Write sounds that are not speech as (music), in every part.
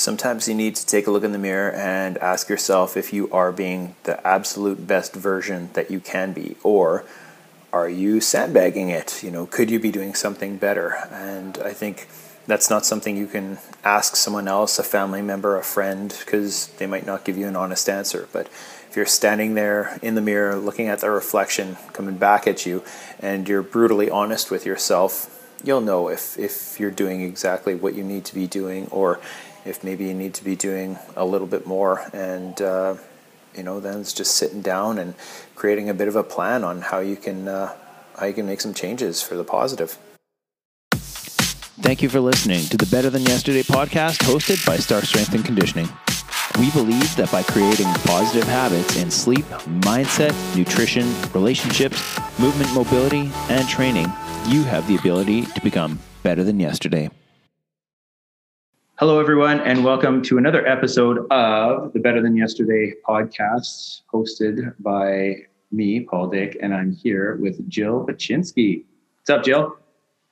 Sometimes you need to take a look in the mirror and ask yourself if you are being the absolute best version that you can be, or are you sandbagging it? You know, could you be doing something better? And I think that's not something you can ask someone else, a family member, a friend, because they might not give you an honest answer. But if you're standing there in the mirror looking at the reflection coming back at you and you're brutally honest with yourself, you'll know if, if you're doing exactly what you need to be doing or if maybe you need to be doing a little bit more. And, uh, you know, then it's just sitting down and creating a bit of a plan on how you can, uh, how you can make some changes for the positive. Thank you for listening to the Better Than Yesterday podcast hosted by Stark Strength and Conditioning. We believe that by creating positive habits in sleep, mindset, nutrition, relationships, movement, mobility, and training, you have the ability to become better than yesterday. Hello, everyone, and welcome to another episode of the Better Than Yesterday podcast, hosted by me, Paul Dick, and I'm here with Jill Paczynski. What's up, Jill?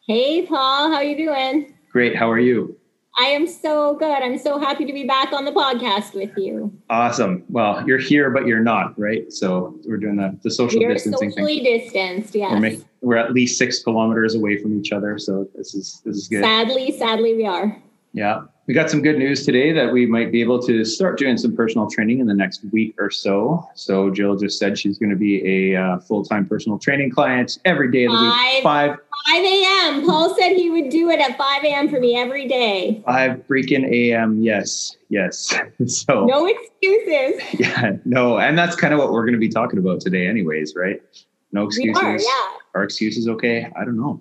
Hey, Paul, how are you doing? Great. How are you? I am so good. I'm so happy to be back on the podcast with you. Awesome. Well, you're here, but you're not, right? So we're doing the, the social We're distancing socially thing. distanced, yes. We're, we're at least six kilometers away from each other, so this is this is good. sadly, sadly, we are. Yeah. We got some good news today that we might be able to start doing some personal training in the next week or so. So Jill just said she's going to be a uh, full-time personal training client every day of the week. Five. Five a.m. Paul said he would do it at 5 a.m. for me every day. five freaking a.m. Yes, yes. (laughs) so No excuses. yeah, no, and that's kind of what we're going to be talking about today, anyways, right? No excuses. are, yeah. Are excuses okay? I don't know.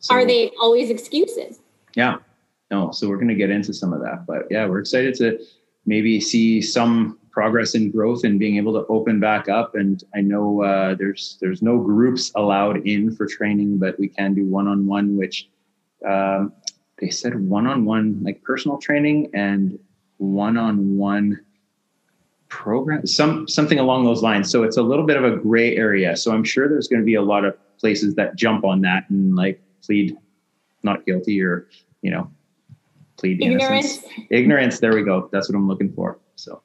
So, Are they always excuses? Yeah. No. So we're going to get into some of that, but yeah, we're excited to maybe see some progress and growth and being able to open back up. And I know uh, there's there's no groups allowed in for training, but we can do one on one, which um, they said one on one like personal training and one on one program some something along those lines so it's a little bit of a gray area so i'm sure there's going to be a lot of places that jump on that and like plead not guilty or you know plead Ignorance. innocence. Ignorance there we go. That's what i'm looking for. So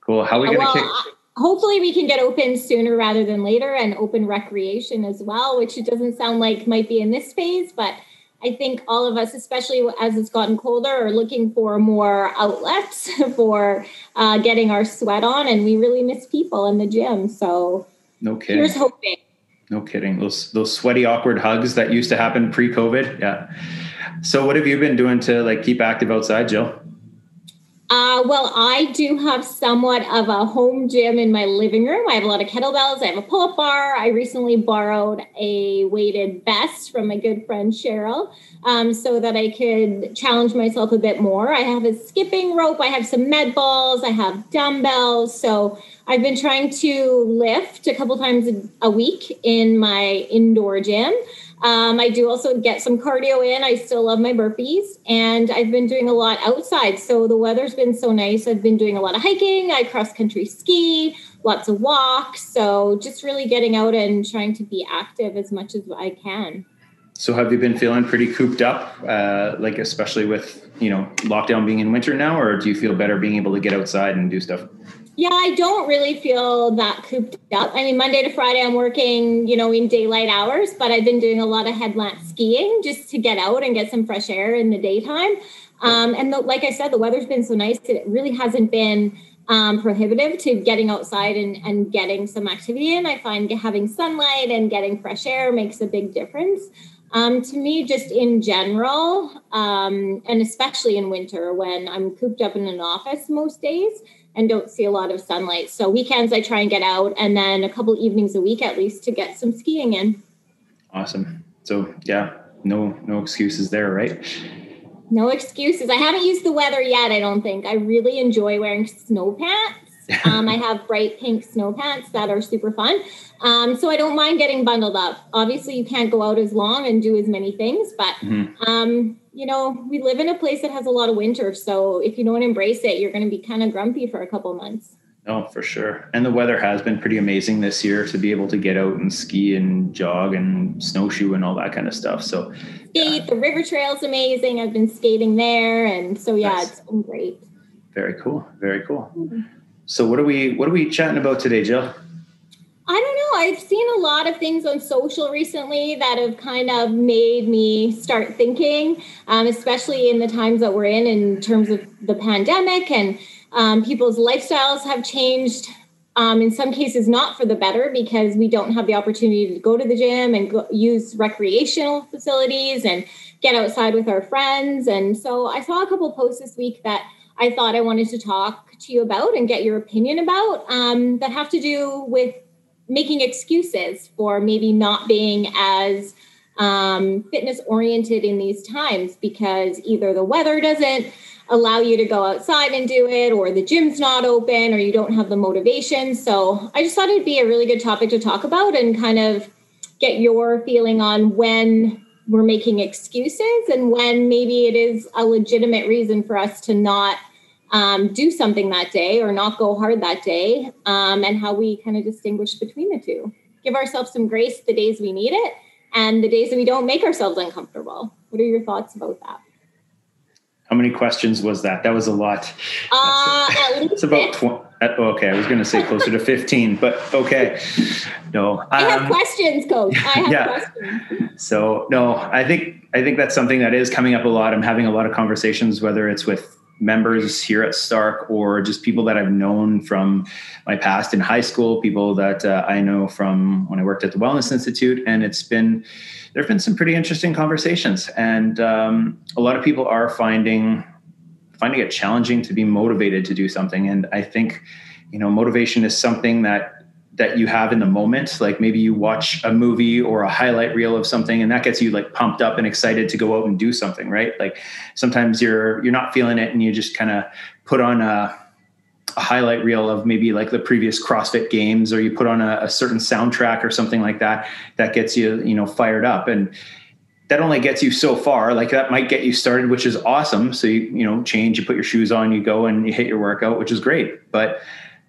cool. How are we going to well, kick hopefully we can get open sooner rather than later and open recreation as well, which it doesn't sound like might be in this phase, but I think all of us, especially as it's gotten colder, are looking for more outlets (laughs) for uh, getting our sweat on, and we really miss people in the gym. So no kidding. here's hoping. no kidding. Those those sweaty awkward hugs that used to happen pre-covid. Yeah so what have you been doing to like keep active outside jill Uh, well, I do have somewhat of a home gym in my living room. I have a lot of kettlebells. I have a pull up bar. I recently borrowed a weighted vest from my good friend Cheryl um, so that I could challenge myself a bit more. I have a skipping rope. I have some med balls. I have dumbbells. So I've been trying to lift a couple times a- a week in my indoor gym. Um, I do also get some cardio in. I still love my burpees, and I've been doing a lot outside. So the weather's been so nice. I've been doing a lot of hiking. I cross country ski, lots of walks. So just really getting out and trying to be active as much as I can. So have you been feeling pretty cooped up, uh, like especially with you know lockdown being in winter now, or do you feel better being able to get outside and do stuff? Yeah, I don't really feel that cooped up. I mean, Monday to Friday, I'm working, you know, in daylight hours, but I've been doing a lot of headlamp skiing just to get out and get some fresh air in the daytime. Um, and the, like I said, the weather's been so nice that it really hasn't been um, prohibitive to getting outside and, and getting some activity in. I find having sunlight and getting fresh air makes a big difference. Um, to me, just in general, um, and especially in winter when I'm cooped up in an office most days and don't see a lot of sunlight. So weekends I try and get out, and then a couple evenings a week at least to get some skiing in. Awesome. So yeah, no no excuses there, right? No excuses. I haven't used the weather yet. I don't think. I really enjoy wearing snow pants. (laughs) Um, I have bright pink snow pants that are super fun. Um, so I don't mind getting bundled up. Obviously, you can't go out as long and do as many things, but Mhm. um, you know, we live in a place that has a lot of winter. So if you don't embrace it, you're going to be kind of grumpy for a couple months. No, for sure. And the weather has been pretty amazing this year to be able to get out and ski and jog and snowshoe and all that kind of stuff. So skate, yeah. the river trail's amazing. I've been skating there and so yeah, nice. it's been great. Very cool. Very cool. Mm-hmm. So what are we what are we chatting about today, Jill? I don't know. I've seen a lot of things on social recently that have kind of made me start thinking, um, especially in the times that we're in, in terms of the pandemic and um, people's lifestyles have changed. Um, in some cases, not for the better because we don't have the opportunity to go to the gym and go, use recreational facilities and get outside with our friends. And so I saw a couple posts this week that I thought I wanted to talk to you about and get your opinion about um, that have to do with making excuses for maybe not being as um, fitness oriented in these times because either the weather doesn't allow you to go outside and do it, or the gym's not open, or you don't have the motivation. So I just thought it'd be a really good topic to talk about and kind of get your feeling on when we're making excuses and when maybe it is a legitimate reason for us to not um, do something that day or not go hard that day, um, and how we kind of distinguish between the two. Give ourselves some grace the days we need it and the days that we don't make ourselves uncomfortable. What are your thoughts about that? How many questions was that? That was a lot. Uh, it's (laughs) about 20. Oh, okay, I was going to say closer to 15, but okay. No. I have um, questions, coach. I have (laughs) yeah. questions. So, no, I think I think that's something that is coming up a lot. I'm having a lot of conversations whether it's with members here at Stark or just people that I've known from my past in high school, people that uh, I know from when I worked at the Wellness Institute. And it's been, there have been some pretty interesting conversations. And um, a lot of people are finding, finding it challenging to be motivated to do something. And I think, you know, motivation is something that that you have in the moment. Like maybe you watch a movie or a highlight reel of something and that gets you like pumped up and excited to go out and do something right? Like sometimes you're you're not feeling it and you just kind of put on a, a, highlight reel of maybe like the previous crossfit games or you put on a, a certain soundtrack or something like that that gets you you know fired up. And that only gets you so far. Like that might get you started which is awesome. So you you know change you put your shoes on you go and you hit your workout which is great. But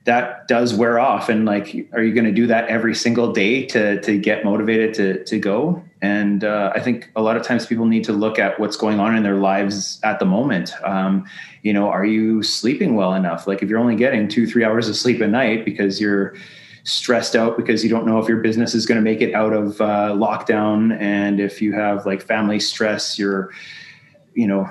that does wear off. And like are you going to do that every single day to to get motivated to to go? And uh, i think a lot of times people need to look at what's going on in their lives at the moment. Um, you know are you sleeping well enough? Like if you're only getting two three hours of sleep a night because you're stressed out because you don't know if your business is going to make it out of uh, lockdown and if you have like family stress you're you know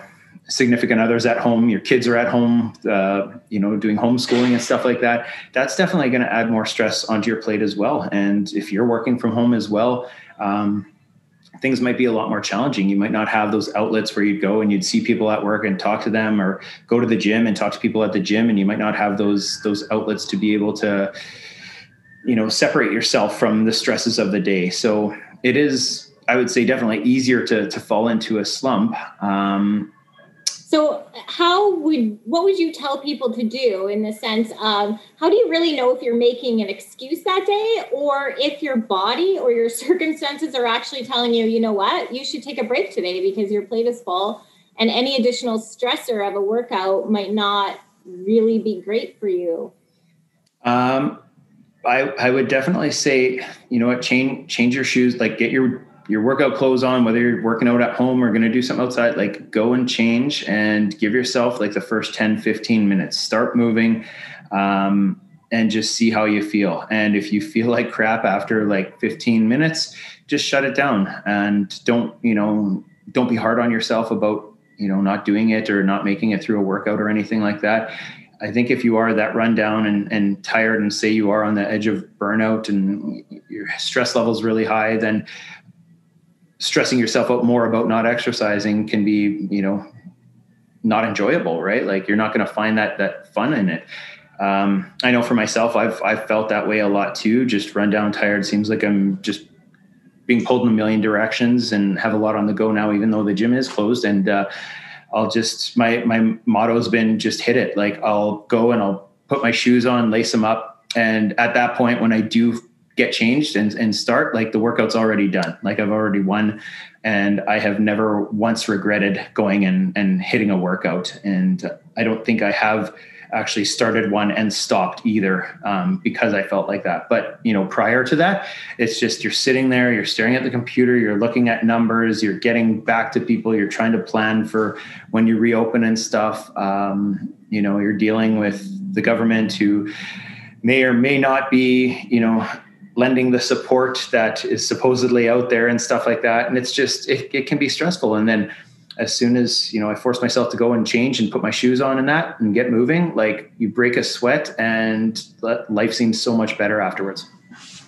significant others at home, your kids are at home, uh, you know, doing homeschooling and stuff like that, that's definitely going to add more stress onto your plate as well. And if you're working from home as well, um, things might be a lot more challenging. You might not have those outlets where you'd go and you'd see people at work and talk to them, or go to the gym and talk to people at the gym, and you might not have those those outlets to be able to, you know, separate yourself from the stresses of the day. So it is, I would say, definitely easier to to fall into a slump. Um, so, how would what would you tell people to do in the sense of how do you really know if you're making an excuse that day or if your body or your (laughs) circumstances are actually telling you, you know what, you should take a break today because your plate is full and any additional stressor of a workout might not really be great for you? Um, I, I would definitely say, you know what, change change your shoes, like get your your workout clothes on, whether you're working out at home or going to do something outside, like go and change and give yourself like the first 10, 15 minutes. Start moving um, and just see how you feel. And if you feel (laughs) like crap after like 15 minutes, just shut it down and don't, you know, don't be hard on yourself about, you know, not doing it or not making it through a workout or anything like that. I think if you are that rundown and, and tired and say you are on the edge of burnout and your stress level is really high, then stressing yourself out more about not exercising can be you know not enjoyable right? Like you're not going to find that that fun in it. Um, i know for myself i've i've felt that way a lot too just run down tired. Seems like i'm just being pulled in a million directions and have a lot on the go now even though the gym is closed. And uh, i'll just my my motto's been just hit it. Like i'll go and i'll put my shoes on lace them up. And at that point when i do get changed and, and start, like the workout's already done. Like I've already won and I have never once regretted going and, and hitting a workout. And I don't think I have actually started one and stopped either um, because I felt like that. But you know, prior to that, it's just you're sitting there, you're staring at the computer, you're looking at numbers, you're getting back to people, you're trying to plan for when you reopen and stuff. Um, you know, you're dealing with the government who may or may not be, you know, lending the support that is supposedly out there and stuff like that. And it's just it, it can be stressful. And then as soon as you know i force myself to go and change and put my shoes on and that and get moving like you break a sweat and life seems so much better afterwards.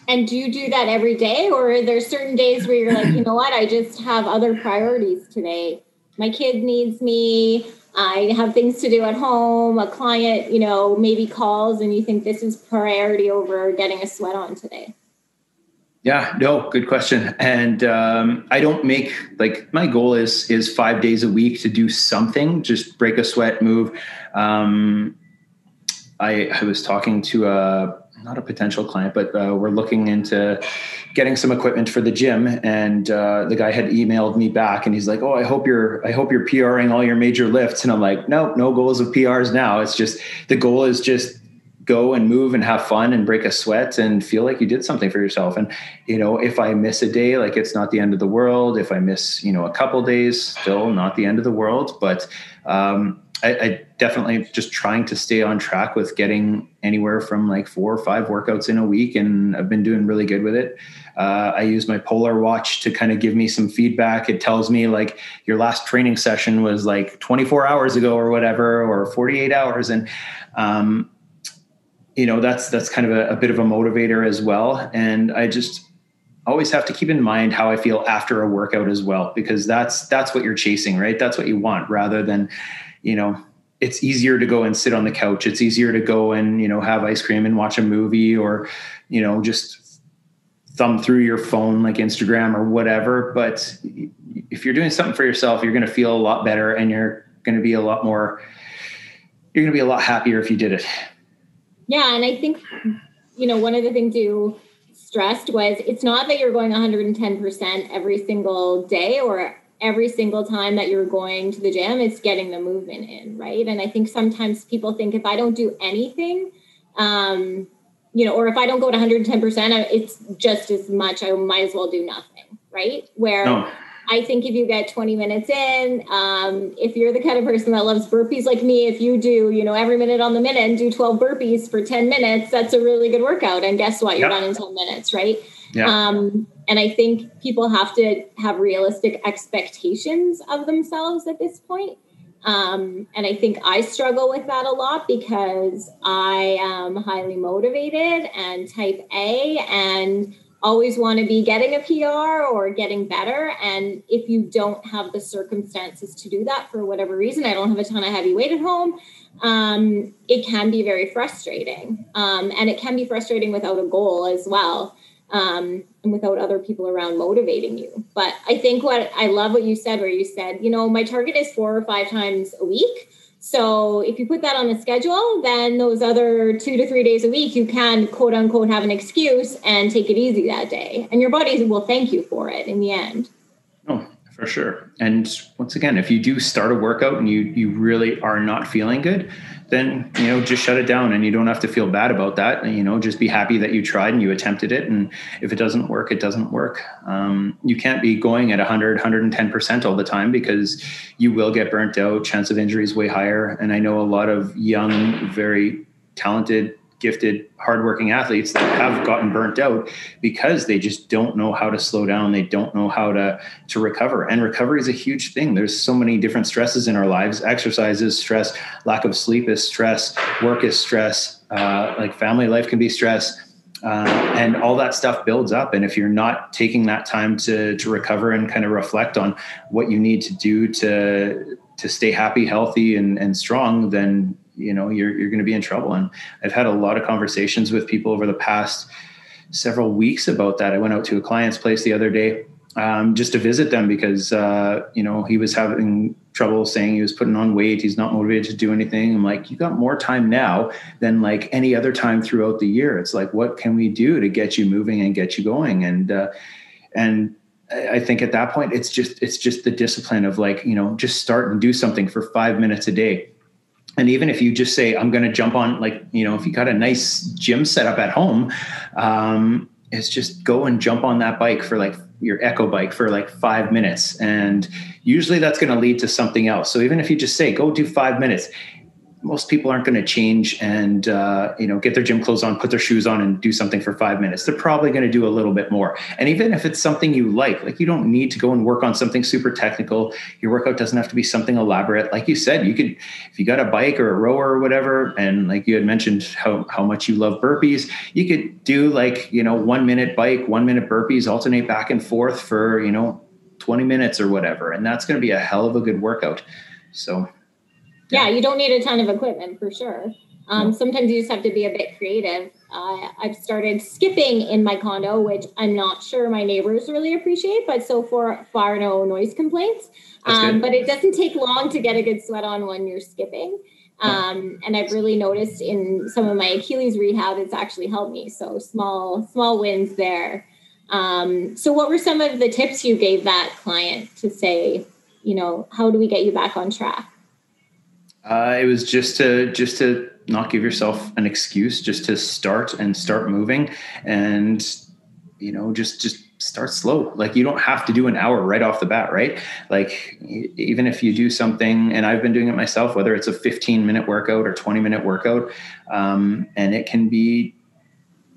And do you do that every day? Or are there certain days where you're like you know what? I just have other priorities today. My kid needs me i have things to do at home a client you know maybe calls and you think this is priority over getting a sweat on today yeah, no, good question. And um, I don't make like my goal is is five days a week to do something, just break a sweat, move. Um, I, I was talking to a not a potential client, but uh, we're looking into getting some equipment for the gym. And uh, the guy had emailed me back, and he's like, "Oh, I hope you're I hope you're PRing all your major lifts." And I'm like, "No, no goals of PRs now. It's just the goal is just go and move and have fun and break a sweat and feel like you did something for yourself. And, you know, if I miss a day, like it's not the end of the world. If I miss, you know, a couple days, still not the end of the world. But um, I, I, definitely just trying to stay on track with getting anywhere from like four or five workouts in a week. And I've been doing really good with it. Uh, I use my Polar watch to kind of give me some feedback. It tells me like your last training session was like 24 hours ago or whatever, or 48 hours. And, um, you know that's that's kind of a, a bit of a motivator as well and i just always have to keep in mind how I feel after a workout as well, because that's that's what you're chasing, right? That's what you want, rather than, you know, it's easier to go and sit on the couch. It's easier to go and you know have ice cream and watch a movie, or you know just thumb through your phone like Instagram or whatever. But if you're doing something for yourself, you're going to feel a lot better, and you're going to be a lot more. You're going to be a lot happier if you did it. Yeah, and I think you know one of the things you stressed was it's not that you're going 110% every single day or every single time that you're going to the gym it's getting the movement in right and i think sometimes people think if i don't do anything um you know or if i don't go to 110% it's just as much i might as well do nothing right where no. I think if you get 20 minutes in, um, if you're the kind of person that loves burpees like me, if you do, you know, every minute on the minute and do 12 burpees for 10 minutes, that's a really good workout. And guess what? You're yep. done in 10 minutes, right? Yeah. Um, and I think people have to have realistic expectations of themselves at this point. Um, and I think I struggle with that a lot because I am highly motivated and type A and always want to be getting a PR or getting better. And if you don't have the circumstances to do that for whatever reason, I don't have a ton of heavy weight at home, um, it can be very frustrating. Um, and it can be frustrating without a goal as well. Um, and without other people around motivating you. But I think what I love what you said, where you said, you know, my target is four or five times a week. So if you put that on the schedule, then those other two to three days a week, you can quote unquote have an excuse and take it easy that day. And your body will thank you for it in the end. Oh, for sure. And once again, if you do start a workout and you you really are not feeling good, then you know just shut it down and you don't have to feel bad about that. And, you know just be happy that you tried and you attempted it. And if it doesn't work it doesn't work. Um, you can't be going at 100 110% all the time because you will get burnt out. Chance of injury is way higher. And i know a lot of young very talented gifted, hardworking athletes that have gotten burnt out because they just don't know how to slow down. They don't know how to to recover. And recovery is a huge thing. There's so many different stresses in our lives. Exercise is stress. Lack of sleep is stress. Work is stress. Uh, like family life can be stress. Uh, and all that stuff builds up. And if you're not taking that time to to recover and kind of reflect on what you need to do to to stay happy, healthy, and and strong, then you know you're you're going to be in trouble. And i've had a lot of conversations with people over the past several weeks about that. I went out to a client's place the other day um, just to visit them because uh, you know he was having trouble saying he was putting on weight. He's not motivated to do anything. I'm like you got more time now than like any other time throughout the year. It's like what can we do to get you moving and get you going? And uh, and I think at that point it's just it's just the discipline of like you know just start and do something for five minutes a day and even if you just say i'm going to jump on like you know if you got a nice gym set up at home um, it's just go and jump on that bike for like your echo bike for like five minutes. And usually that's going to lead to something else. So even if you just say go do five minutes most people aren't going to change and uh, you know get their gym clothes on put their shoes on and do something for five minutes. They're probably going to do a little bit more. And even if it's something you like like you don't need to go and work on something super technical. Your workout doesn't have to be something elaborate. Like you said you could if you got a bike or a rower or whatever and like you had mentioned how, how much you love burpees you could do like you know one minute bike one minute burpees alternate back and forth for you know 20 minutes or whatever. And that's going to be a hell of a good workout. So yeah, you don't need a ton of equipment for sure. Um, sometimes you just have to be a bit creative. Uh, I've started skipping in my condo, which I'm not sure my neighbors really appreciate, but so far, far no noise complaints. Um, but it doesn't take long to get a good sweat on when you're skipping. Um, and I've really noticed in some of my Achilles rehab, it's actually helped me. So small, small wins there. Um, so what were some of the tips you gave that client to say, you know, how do we get you back on track? Uh, it was just to just to not give yourself an excuse, just to start and start moving, and you know, just just start slow. Like you don't have to do an hour right off the bat, right? Like even if you do something, and I've been doing it myself, whether it's a 15 minute workout or 20 minute workout, um, and it can be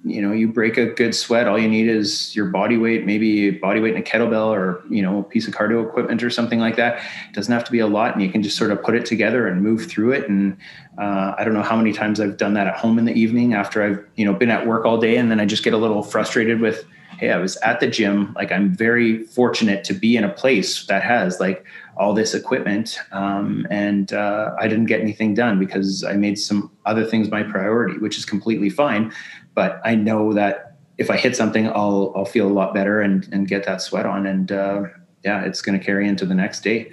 you know you break a good sweat all you need is your body weight maybe body weight in a kettlebell or you know a piece of cardio equipment or something like that. It doesn't have to be a lot and you can just sort of put it together and move through it. And uh, i don't know how many times i've done that at home in the evening after i've you know been at work all day and then i just get a little frustrated with hey i was at the gym. Like i'm very fortunate to be in a place that has like all this equipment um, and uh, i didn't get anything done because i made some other things my priority which is completely fine but I know that if I hit something, I'll I'll feel a lot better and and get that sweat on, and uh, yeah, it's going to carry into the next day.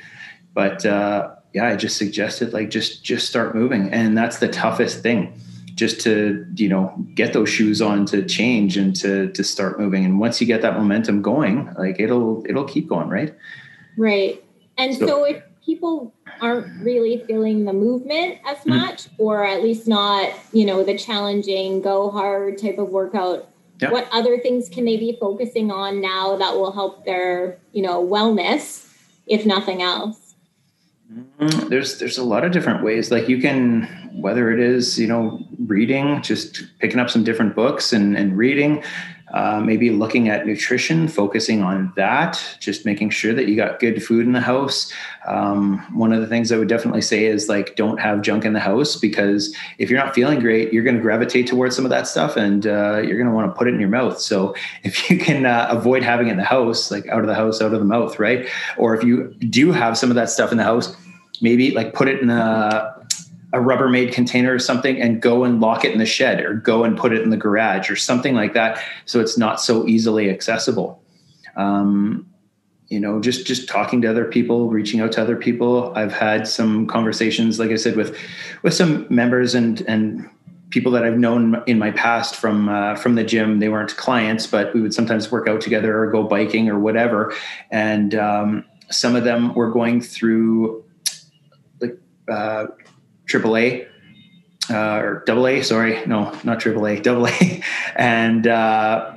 But uh, yeah, I just suggested like just just start moving, and that's the toughest thing, just to you know get those shoes on to change and to to start moving. And once you get that momentum going, like it'll it'll keep going, right? Right. And so, so if people aren't really feeling the movement as hmm. much mm. or at least not you know the challenging go hard type of workout yep. what other things can they be focusing on now that will help their you know wellness if nothing else mm, there's there's a lot of different ways like you can whether it is you know reading just picking up some different books and, and reading uh, maybe looking at nutrition, focusing on that, just making sure that you got good food in the house. Um, one of the things I would definitely say is like, don't have junk in the house because if you're not feeling great, you're going to gravitate towards some of that stuff and uh, you're going to want to put it in your mouth. So (laughs) if you can uh, avoid having it in the house, like out of the house, out of the mouth, right? Or if you do have some of that stuff in the house, maybe like put it in a a Rubbermaid container or something and go and lock it in the shed or go and put it in the garage or something like that so it's not so easily accessible. Um, you know just just talking to other people reaching out to other people. I've had some conversations like i said with with some members and and people that i've known in my past from uh, from the gym. They weren't clients but we would sometimes work out together or go biking or whatever. And um, some of them were going through like uh, AAA uh, or double A, sorry, no, not triple A, (laughs) double A, and uh,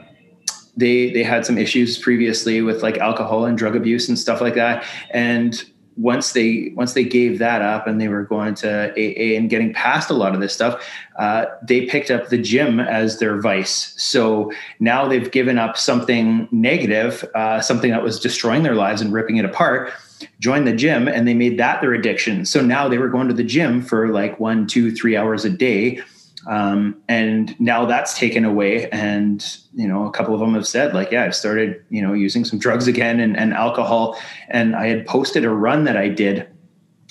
they they had some issues previously with like alcohol and drug abuse and stuff like that, and once they once they gave that up and they were going to AA and getting past a lot of this stuff, uh, they picked up the gym as their vice. So now they've given up something negative, uh, something that was destroying their lives and ripping it apart joined the gym and they made that their addiction. So now they were going to the gym for like one, two, three hours a day. Um, and now that's taken away. And, you know, a couple of them have said, like, yeah, I've started, you know, using some drugs again and, and alcohol. And I had posted a run that I did.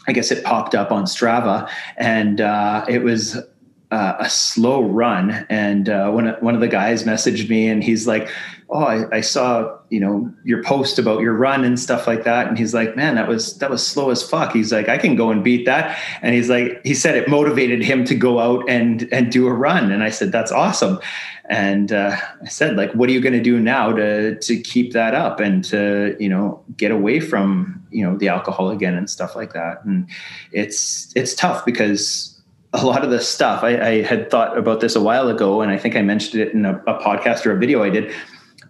I guess it popped up on Strava and uh, it was uh, a slow run, and uh, when one of the guys messaged me, and he's like, "Oh, I, I, saw you know your post about your run and stuff like that," and he's like, "Man, that was that was slow as fuck." He's like, "I can go and beat that," and he's like, he said it motivated him to go out and and do a run, and I said, "That's awesome," and uh, I said, like, "What are you going to do now to to keep that up and to you know get away from you know the alcohol again and stuff like that?" And it's it's tough because a lot of the stuff. I, I, had thought about this a while ago and i think i mentioned it in a, a, podcast or a video i did.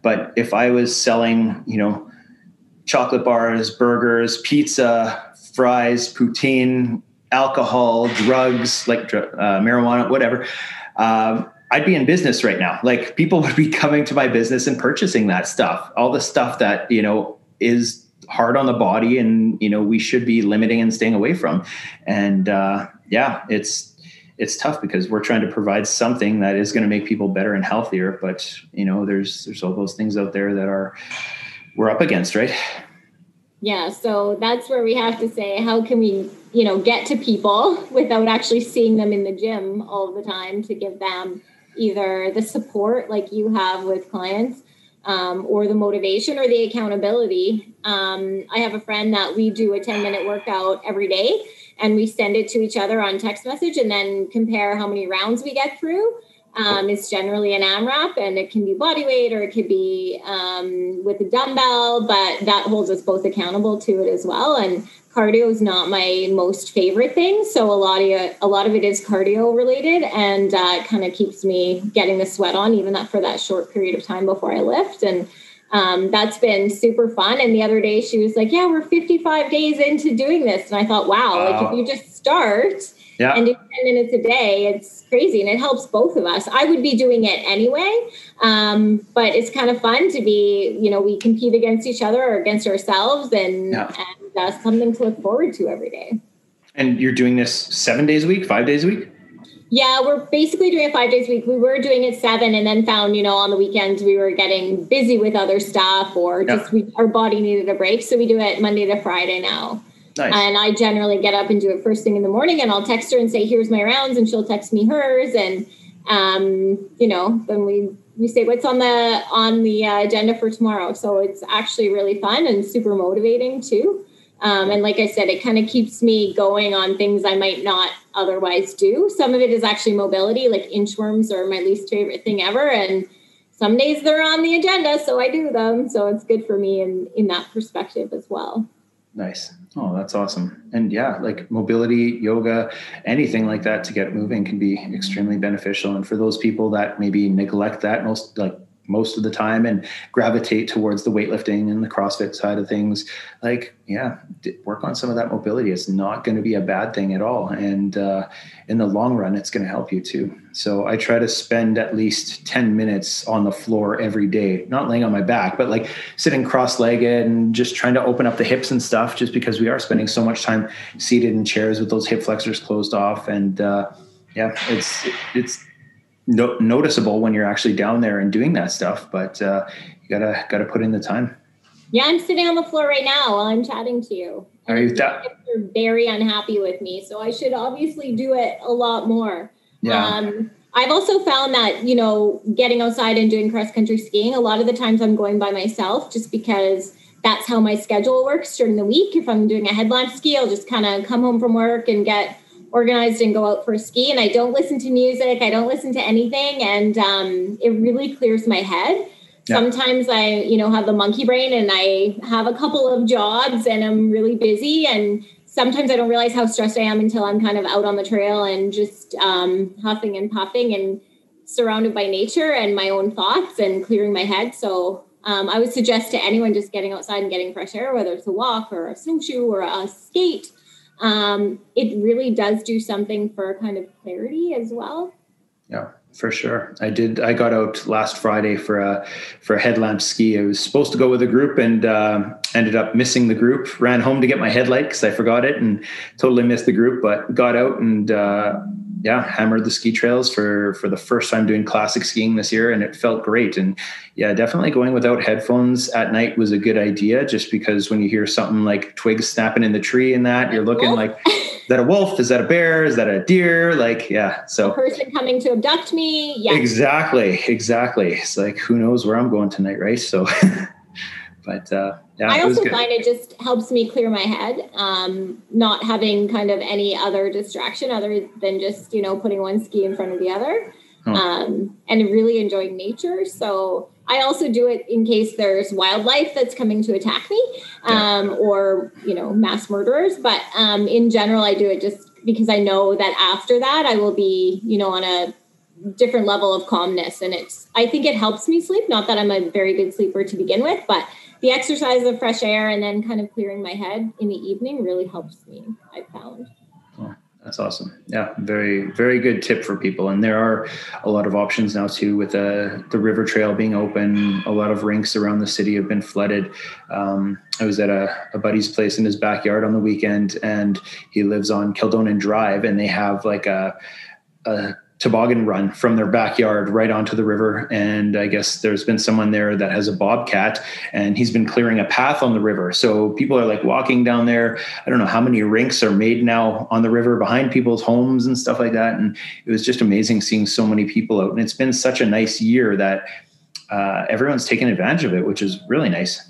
But if i was selling you know chocolate bars burgers pizza fries poutine alcohol drugs like uh, marijuana whatever um, i'd be in business right now. Like people (laughs) would be coming to my business and purchasing that stuff all the stuff that you know is hard on the body and you know we should be limiting and staying away from. And uh, yeah it's it's tough because we're trying to provide something that is going to make people better and healthier. But you know there's there's all those things out there that are we're up against right? Yeah so that's where we have to say how can we you know get to people without actually seeing them in the gym all the time to give them either the support like you have with clients um, or the motivation or the accountability um, i have a friend that we do a 10 minute workout every day and we send it to each other on text message and then compare how many rounds we get through. Um, it's generally an AMRAP and it can be body weight or it could be um, with a dumbbell, but that holds us both accountable to it as well. And cardio is not my most favorite thing, so a lot of a lot of it is cardio related, and uh, it kind of keeps me getting the sweat on even that for that short period of time before I lift and um, that's been super fun. And the other day she was like, Yeah, we're 55 days into doing this. And I thought, wow, wow. like if you just start yeah. and do 10 minutes a day, it's crazy. And it helps both of us. I would be doing it anyway. Um, but it's kind of fun to be, you know, we compete against each other or against ourselves and, yeah. and uh, something to look forward to every day. And you're doing this seven days a week, five days a week? Yeah, we're basically doing it five days a week. We were doing it seven, and then found, you know, on the weekends we were getting busy with other stuff, or just we, our body needed a break. So we do it Monday to Friday now. Nice. And I generally get up and do it first thing in the morning, and I'll text her and say, "Here's my rounds," and she'll text me hers, and um, you know, then we we say what's on the on the uh, agenda for tomorrow. So it's actually really fun and super motivating too. Um, and like I said, it kind of keeps me going on things I might not otherwise do. Some of it is actually mobility, like inchworms are my least favorite thing ever. And some days they're on the agenda, so I do them. So it's good for me in, in that perspective as well. Nice. Oh, that's awesome. And yeah, like mobility, yoga, anything like that to get moving can be extremely beneficial. And for those people that maybe neglect that most like most of the time and gravitate towards the weightlifting and the CrossFit side of things, like, yeah, work on some of that mobility. It's not going to be a bad thing at all. And uh, in the long run, it's going to help you too. So I try to spend at least 10 minutes on the floor every day, not laying on my back, but like sitting cross legged and just trying to open up the hips and stuff, just because we are spending so much time seated in chairs with those hip flexors closed off. And, uh, yeah, it's, it's, no, noticeable when you're actually down there and doing that stuff, but uh, you gotta gotta put in the time. Yeah, I'm sitting on the floor right now while I'm chatting to you. Are you that? They're very unhappy with me, so I should obviously do it a lot more. Yeah. Um, I've also found that you know getting outside and doing cross country skiing. A lot of the times I'm going by myself, just because that's how my schedule works during the week. If I'm doing a headlamp ski, I'll just kind of come home from work and get organized and go out for a ski and I don't listen to music. I don't listen to anything. And um, it really clears my head. Yeah. Sometimes I, you know, have the monkey brain and I have a couple of jobs and I'm really busy. And sometimes I don't realize how stressed I am until I'm kind of out on the trail and just um, huffing and puffing and surrounded by nature and my own thoughts and clearing my head. So um, I would suggest to anyone just getting outside and getting fresh air, whether it's a walk or a snowshoe or a skate, um, it really does do something for kind of clarity as well. Yeah, for sure. I did. I got out last Friday for a for a headlamp ski. I was supposed to go with a group and uh, ended up missing the group. Ran home to get my headlight because I forgot it and totally missed the group. But got out and uh, yeah, hammered the ski trails for for the first time doing classic skiing this year, and it felt great. And yeah, definitely going without headphones at night was a good idea, just because when you hear something like twigs snapping in the tree and that, you're looking like (laughs) is that a wolf? Is that a bear? Is that a deer? Like, yeah. So a person coming to abduct me. Yeah. Exactly. Exactly. It's like, who knows where I'm going tonight, right? So, (laughs) but uh, yeah. I also find it just helps me clear my head, um, not having kind of any other distraction other than just you know putting one ski in front of the other, um, and really enjoying nature. So I also do it in case there's wildlife that's coming to attack me um, or, you know, mass murderers. But um, in general, I do it just because I know that after that, I will be, you know, on a different level of calmness. And it's, I think it helps me sleep. Not that I'm a very good sleeper to begin with, but the exercise of fresh air and then kind of clearing my head in the evening really helps me, I found. That's awesome. Yeah, very very good tip for people. And there are a lot of options now too, with the uh, the river trail being open. A lot of rinks around the city have been flooded. Um, I was at a, a buddy's place in his backyard on the weekend, and he lives on Kildonan Drive, and they have like a, a toboggan run from their backyard right onto the river. And I guess there's been someone there that has a bobcat and he's been clearing a path on the river. So people are like walking down there. I don't know how many rinks are made now on the river behind people's homes and stuff like that. And it was just amazing seeing so many people out. And it's been such a nice year that uh, everyone's taken advantage of it, which is really nice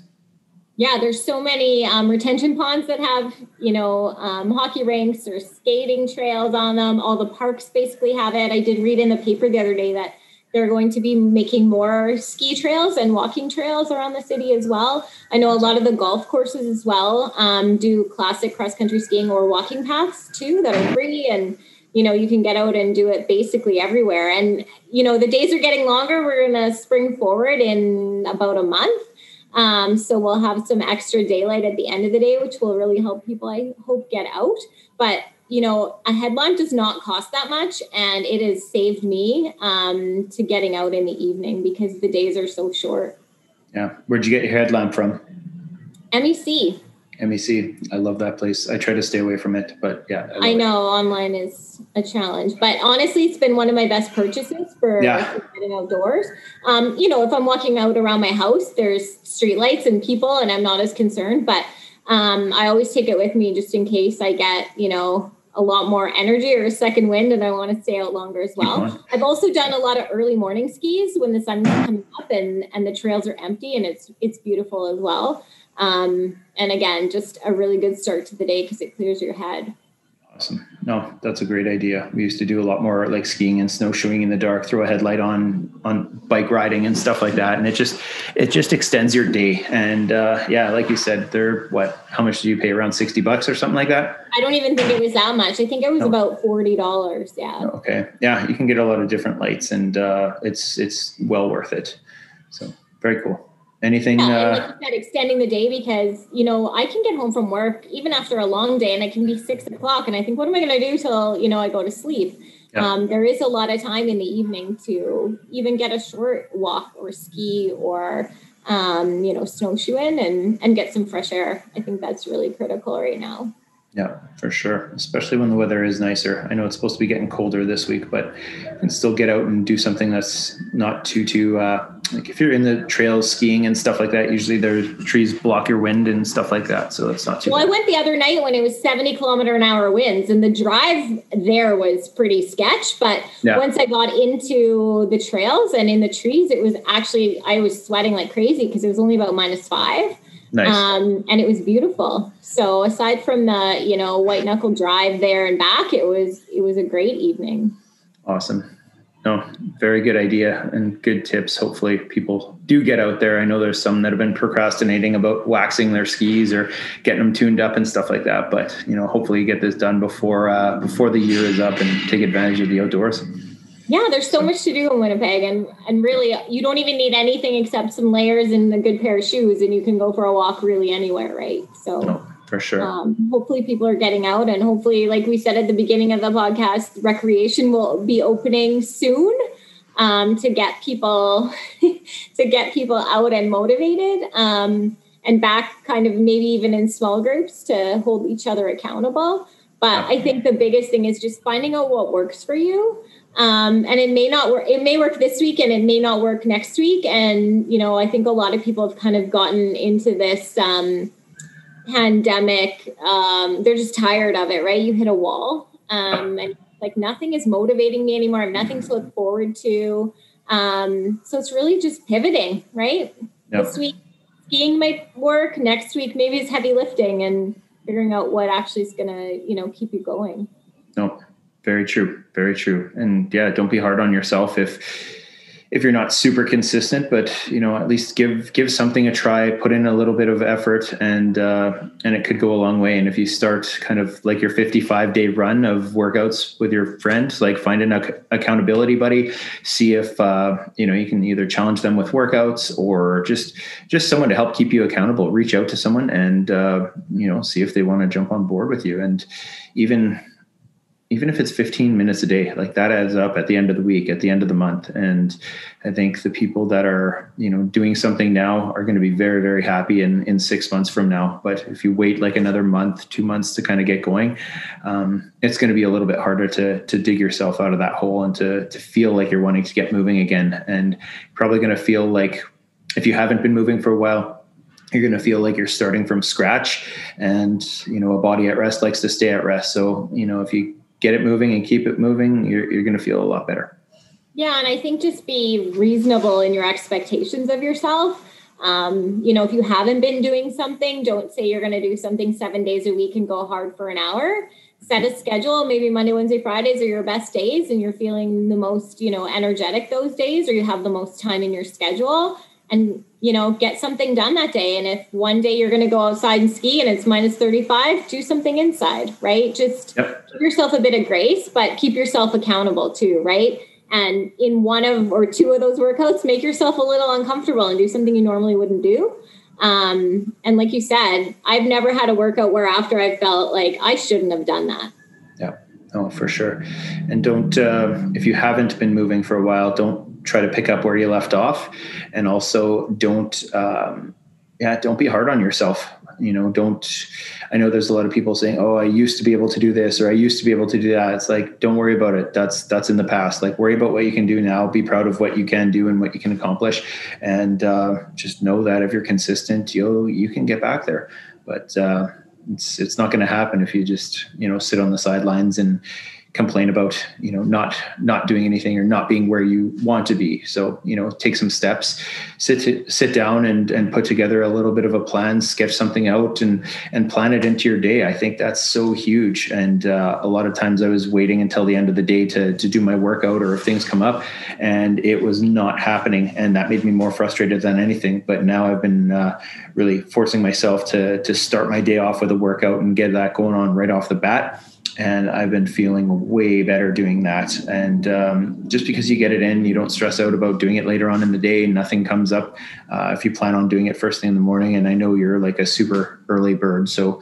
yeah, there's so many um, retention ponds that have, you know, um, hockey rinks or skating trails on them. All the parks basically have it. I did read in the paper the other day that they're going to be making more ski trails and walking trails around the city as well. I know a lot of the golf courses as well um, do classic cross country skiing or walking paths too that are free and you know you can get out and do it basically everywhere and you know the days are getting longer we're going to spring forward in about a month um, so we'll have some extra daylight at the end of the day, which will really help people, I hope, get out. But you know, a headlamp does not cost that much, and it has saved me um, to getting out in the evening because the days are so short. Yeah, where'd you get your headlamp from? MEC. MEC. I love that place. I try to stay away from it, but yeah. I, I know it. online is a challenge, but honestly, it's been one of my best purchases for, yeah. getting outdoors. Um, you know, if I'm walking out around my house, there's streetlights and people, and I'm not as concerned. But um, I always take it with me just in case I get, you know, a lot more energy or a second wind and I want to stay out longer as well. I've also done a lot of early morning skis when the sun's coming up and and the trails are empty and it's it's beautiful as well. Um, and again, just a really good start to the day because it clears your head. Awesome. No, that's a great idea. We used to do a lot more like skiing and snowshoeing in the dark, throw a headlight on on bike riding and stuff like that, and it just it just extends your day. And uh, yeah, like you said, they're what? How much do you pay? Around sixty bucks or something like that? I don't even think it was that much. I think it was oh. about forty dollars. Yeah. Okay. Yeah, you can get a lot of different lights, and uh, it's it's well worth it. So very cool. Anything? Yeah, uh, like you said, extending the day because you know I can get home from work even after a long day, and it can be six o'clock, and I think, what am I going to do till you know I go to sleep? Yeah. Um, there is a lot of time in the evening to even get a short walk or ski or um, you know snowshoeing and and get some fresh air. I think that's really critical right now. Yeah, for sure. Especially when the weather is nicer. I know it's supposed to be getting colder this week, but you can still get out and do something that's not too too uh, like if you're in the trails skiing and stuff like that. Usually there's trees block your wind and stuff like that, so it's not too. Well, bad. I went the other night when it was 70 kilometer an hour winds, and the drive there was pretty sketch. But yeah. once I got into the trails and in the trees, it was actually I was sweating like crazy because it was only about minus five. Nice. Um, and it was beautiful. So aside from the, you know, white knuckle drive there and back, it was it was a great evening. Awesome. No, very good idea and good tips. Hopefully people do get out there. I know there's some that have been procrastinating about waxing their skis or getting them tuned up and stuff like that. But you know, hopefully you get this done before uh, before the year is up and take advantage of the outdoors. Yeah, there's so much to do in Winnipeg, and and really, you don't even need anything except some layers and a good pair of shoes, and you can go for a walk really anywhere, right? So. No, for sure. Um, hopefully, people are getting out, and hopefully, like we said at the beginning of the podcast, recreation will be opening soon um, to get people (laughs) to get people out and motivated, um, and back, kind of maybe even in small groups to hold each other accountable. But I think the biggest thing is just finding out what works for you um, and it may not work it may work this week and it may not work next week and you know i think a lot of people have kind of gotten into this um, pandemic, um, they're just tired of it, right? You hit a wall. Um, and like nothing is motivating me anymore. I have nothing to look forward to. Um, so it's really just pivoting, right? Yep. This week, skiing might work. Next week, maybe it's heavy lifting and figuring out what actually is going to, you know, keep you going. No, very true. Very true. And yeah, don't be hard on yourself if, if you're not super consistent, but you know, at least give give something a try, put in a little bit of effort, and uh, and it could go a long way. And if you start kind of like your 55 day run of workouts with your friend, like find an ac- accountability buddy, see if uh, you know you can either challenge them with workouts or just just someone to help keep you accountable. Reach out to someone and uh, you know see if they want to jump on board with you, and even even if it's 15 minutes a day like that adds up at the end of the week at the end of the month. And i think the people that are you know doing something now are going to be very very happy in in six months from now. But if you wait like another month two months to kind of get going um, it's going to be a little bit harder to to dig yourself out of that hole and to to feel like you're wanting to get moving again. And probably going to feel like if you haven't been moving for a while you're going to feel like you're starting from scratch. And you know a body at rest likes to stay at rest. So you know if you get it moving and keep it moving, you're, you're going to feel a lot better. Yeah, and I think just be reasonable in your expectations of yourself. Um, you know, if you haven't been doing something, don't say you're going to do something seven days a week and go hard for an hour. Set a schedule. Maybe Monday, Wednesday, Fridays are your best days, and you're feeling the most, you know, energetic those days, or you have the most time in your schedule and you know get something done that day. And if one day you're going to go outside and ski and it's minus 35 do something inside right? Just yep. give yourself a bit of grace but keep yourself accountable too right? And in one of or two of those workouts make yourself a little uncomfortable and do something you normally wouldn't do. Um, and like you said i've never had a workout where after i felt like i shouldn't have done that. Yeah. Oh for sure. And don't uh, if you haven't been moving for a while don't try to pick up where you left off. And also don't um, yeah don't be hard on yourself. You know don't i know there's a lot of people saying oh i used to be able to do this or i used to be able to do that. It's like don't worry about it. That's that's in the past. Like worry about what you can do now. Be proud of what you can do and what you can accomplish. And uh, just know that if you're consistent you'll you can get back there. But uh, it's it's not going to happen if you just you know sit on the sidelines and complain about you know not not doing anything or not being where you want to be. So you know take some steps sit sit down and and put together a little bit of a plan sketch something out and and plan it into your day. I think that's so huge. And uh, a lot of times i was waiting until the end of the day to to do my workout or if things come up and it was not happening. And that made me more frustrated than anything. But now i've been uh, really forcing myself to to start my day off with a workout and get that going on right off the bat and I've been feeling way better doing that. And um, just because you get it in, you don't stress out about doing it later on in the day. Nothing comes up uh, if you plan on doing it first thing in the morning. And I know you're like a super early bird, so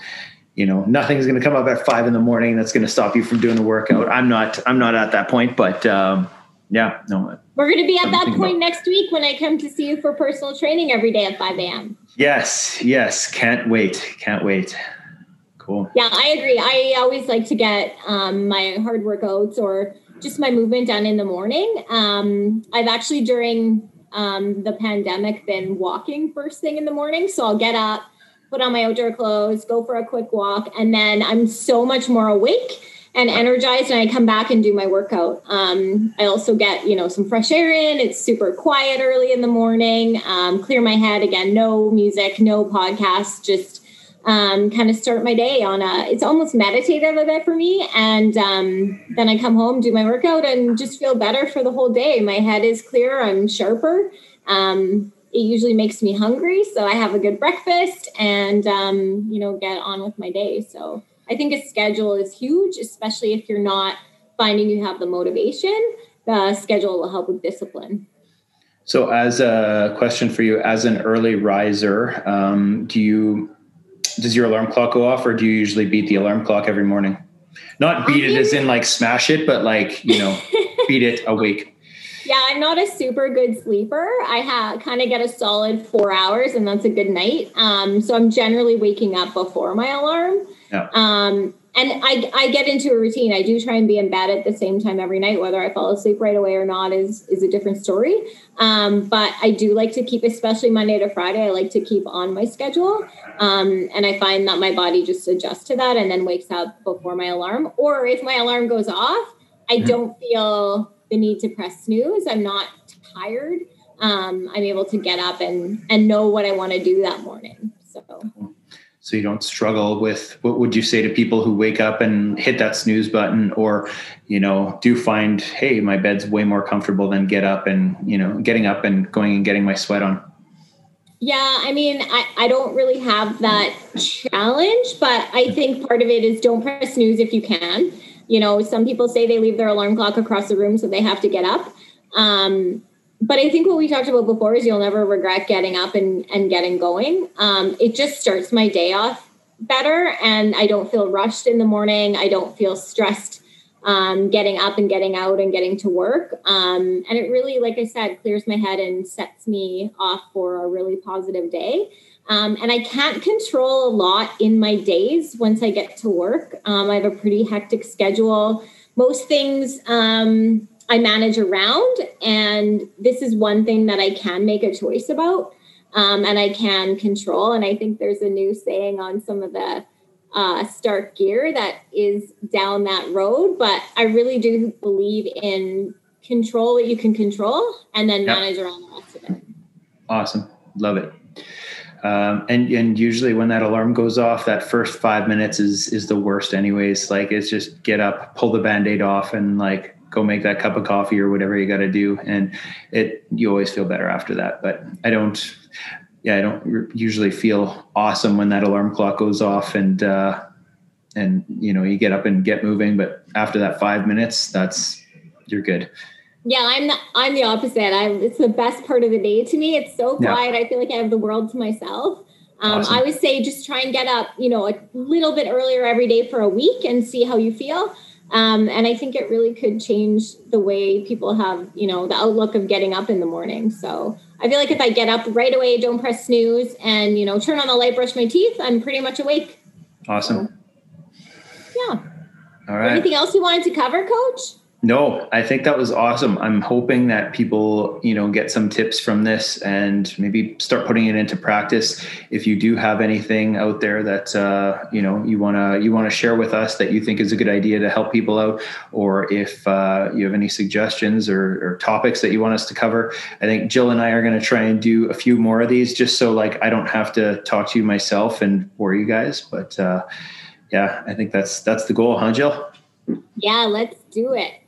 you know nothing's going to come up at five in the morning that's going to stop you from doing the workout. I'm not. I'm not at that point, but. Um, yeah, no. We're going to be at that point about. next week when I come to see you for personal training every day at 5 a.m. Yes, yes. Can't wait. Can't wait. Cool. Yeah, I agree. I always like to get um, my hard workouts or just my movement done in the morning. Um, I've actually during um, the pandemic been walking first thing in the morning. So I'll get up, put on my outdoor clothes, go for a quick walk, and then I'm so much more awake and energized and I come back and do my workout. Um, I also get, you know, some fresh air in. It's super quiet early in the morning. Um, clear my head again, no music, no podcast, just um, kind of start my day on a it's almost meditative a bit for me. And um, then i come home do my workout and just feel better for the whole day. My head is clear i'm sharper. Um, it usually makes me hungry so i have a good breakfast and um, you know get on with my day. So i think a schedule is huge especially if you're not finding you have the motivation. The schedule will help with discipline. So as a question for you as an early riser um, do you does your alarm clock go off or do you usually beat the alarm clock every morning? Not beat it as in like smash it, but like, you know, (laughs) beat it awake. Yeah, I'm not a super good sleeper. I have kind of get a solid four hours, and that's a good night. Um, so I'm generally waking up before my alarm. Yeah. Um, and I, I get into a routine. I do try and be in bed at the same time every night. Whether I fall asleep right away or not is is a different story. Um, but I do like to keep, especially Monday to Friday. I like to keep on my schedule, um, and I find that my body just adjusts to that and then wakes up before my alarm. Or if my alarm goes off, I mm-hmm. don't feel the need to press snooze. I'm not tired. Um, I'm able to get up and and know what I want to do that morning. So so you don't struggle with what would you say to people who wake up and hit that snooze button or you know do find hey my bed's way more comfortable than get up and you know getting up and going and getting my sweat on? Yeah i mean i, I don't really have that challenge but i think part of it is don't press snooze if you can. You know some people say they leave their alarm clock across the room so they have to get up. Um, but I think what we talked about before is you'll never regret getting up and, and getting going. Um, it just starts my day off better and I don't feel rushed in the morning. I don't feel stressed um, getting up and getting out and getting to work. Um, and it really, like I said, clears my head and sets me off for a really positive day. Um, and I can't control a lot in my days once I get to work. Um, I have a pretty hectic schedule. Most things, um, I manage around. And this is one thing that I can make a choice about um, and I can control. And I think there's a new saying on some of the uh, Stark gear that is down that road. But I really do believe in control what you can control and then yep. manage around the rest of it. Awesome. Love it. Um, and and usually when that alarm goes off, that first five minutes is is the worst, anyways. Like it's just get up, pull the band-aid off, and like go make that cup of coffee or whatever you got to do. And it you always feel better after that. But i don't yeah i don't usually feel awesome when that alarm clock goes off and uh and you know you get up and get moving. But after that five minutes that's you're good. Yeah i'm the, i'm the opposite. I'm it's the best part of the day to me. It's so quiet. Yeah. i feel like i have the world to myself. Um, awesome. i would say just try and get up you know a little bit earlier every day for a week and see how you feel um, and I think it really could change the way people have, you know, the outlook of getting up in the morning. So I feel like if I get up right away, don't press snooze, and you know, turn on the light, brush my teeth, I'm pretty much awake. Awesome. So, yeah. All right. Anything else you wanted to cover, Coach? No, I think that was awesome. I'm hoping that people, you know, get some tips from this and maybe start putting it into practice. If you do have anything out there that uh, you know you wanna you wanna share with us that you think is a good idea to help people out, or if uh, you have any suggestions or, or topics that you want us to cover, I think Jill and I are to try and do a few more of these, just so like I don't have to talk to you myself and bore you guys. But uh, yeah, I think that's that's the goal, huh, Jill? Yeah, let's do it.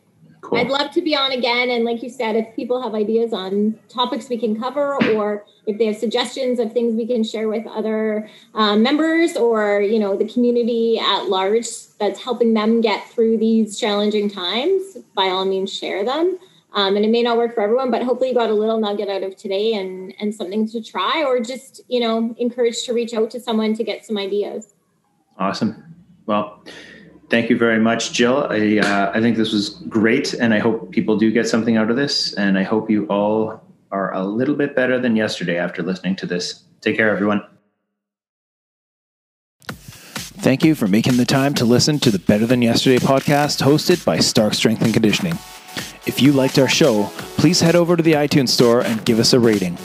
Cool. I'd love to be on again. And like you said, if people have ideas on topics we can cover, or if they have suggestions of things we can share with other um, members or you know the community at large that's helping them get through these challenging times, by all means, share them. Um, and it may not work for everyone, but hopefully you got a little nugget out of today and and something to try, or just you know encouraged to reach out to someone to get some ideas. Awesome. Well thank you very much, Jill. I, uh, I think this was great, and I hope people do get something out of this. And I hope you all are a little bit better than yesterday after listening to this. Take care, everyone. Thank you for making the time to listen to the Better Than Yesterday podcast hosted by Stark Strength and Conditioning. If you liked our show, please head over to the iTunes store and give us a rating.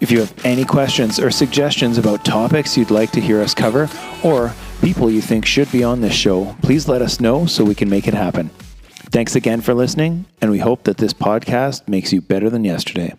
If you have any questions or suggestions about topics you'd like to hear us cover, or people you think should be on this show, please let us know so we can make it happen. Thanks again for listening, and we hope that this podcast makes you better than yesterday.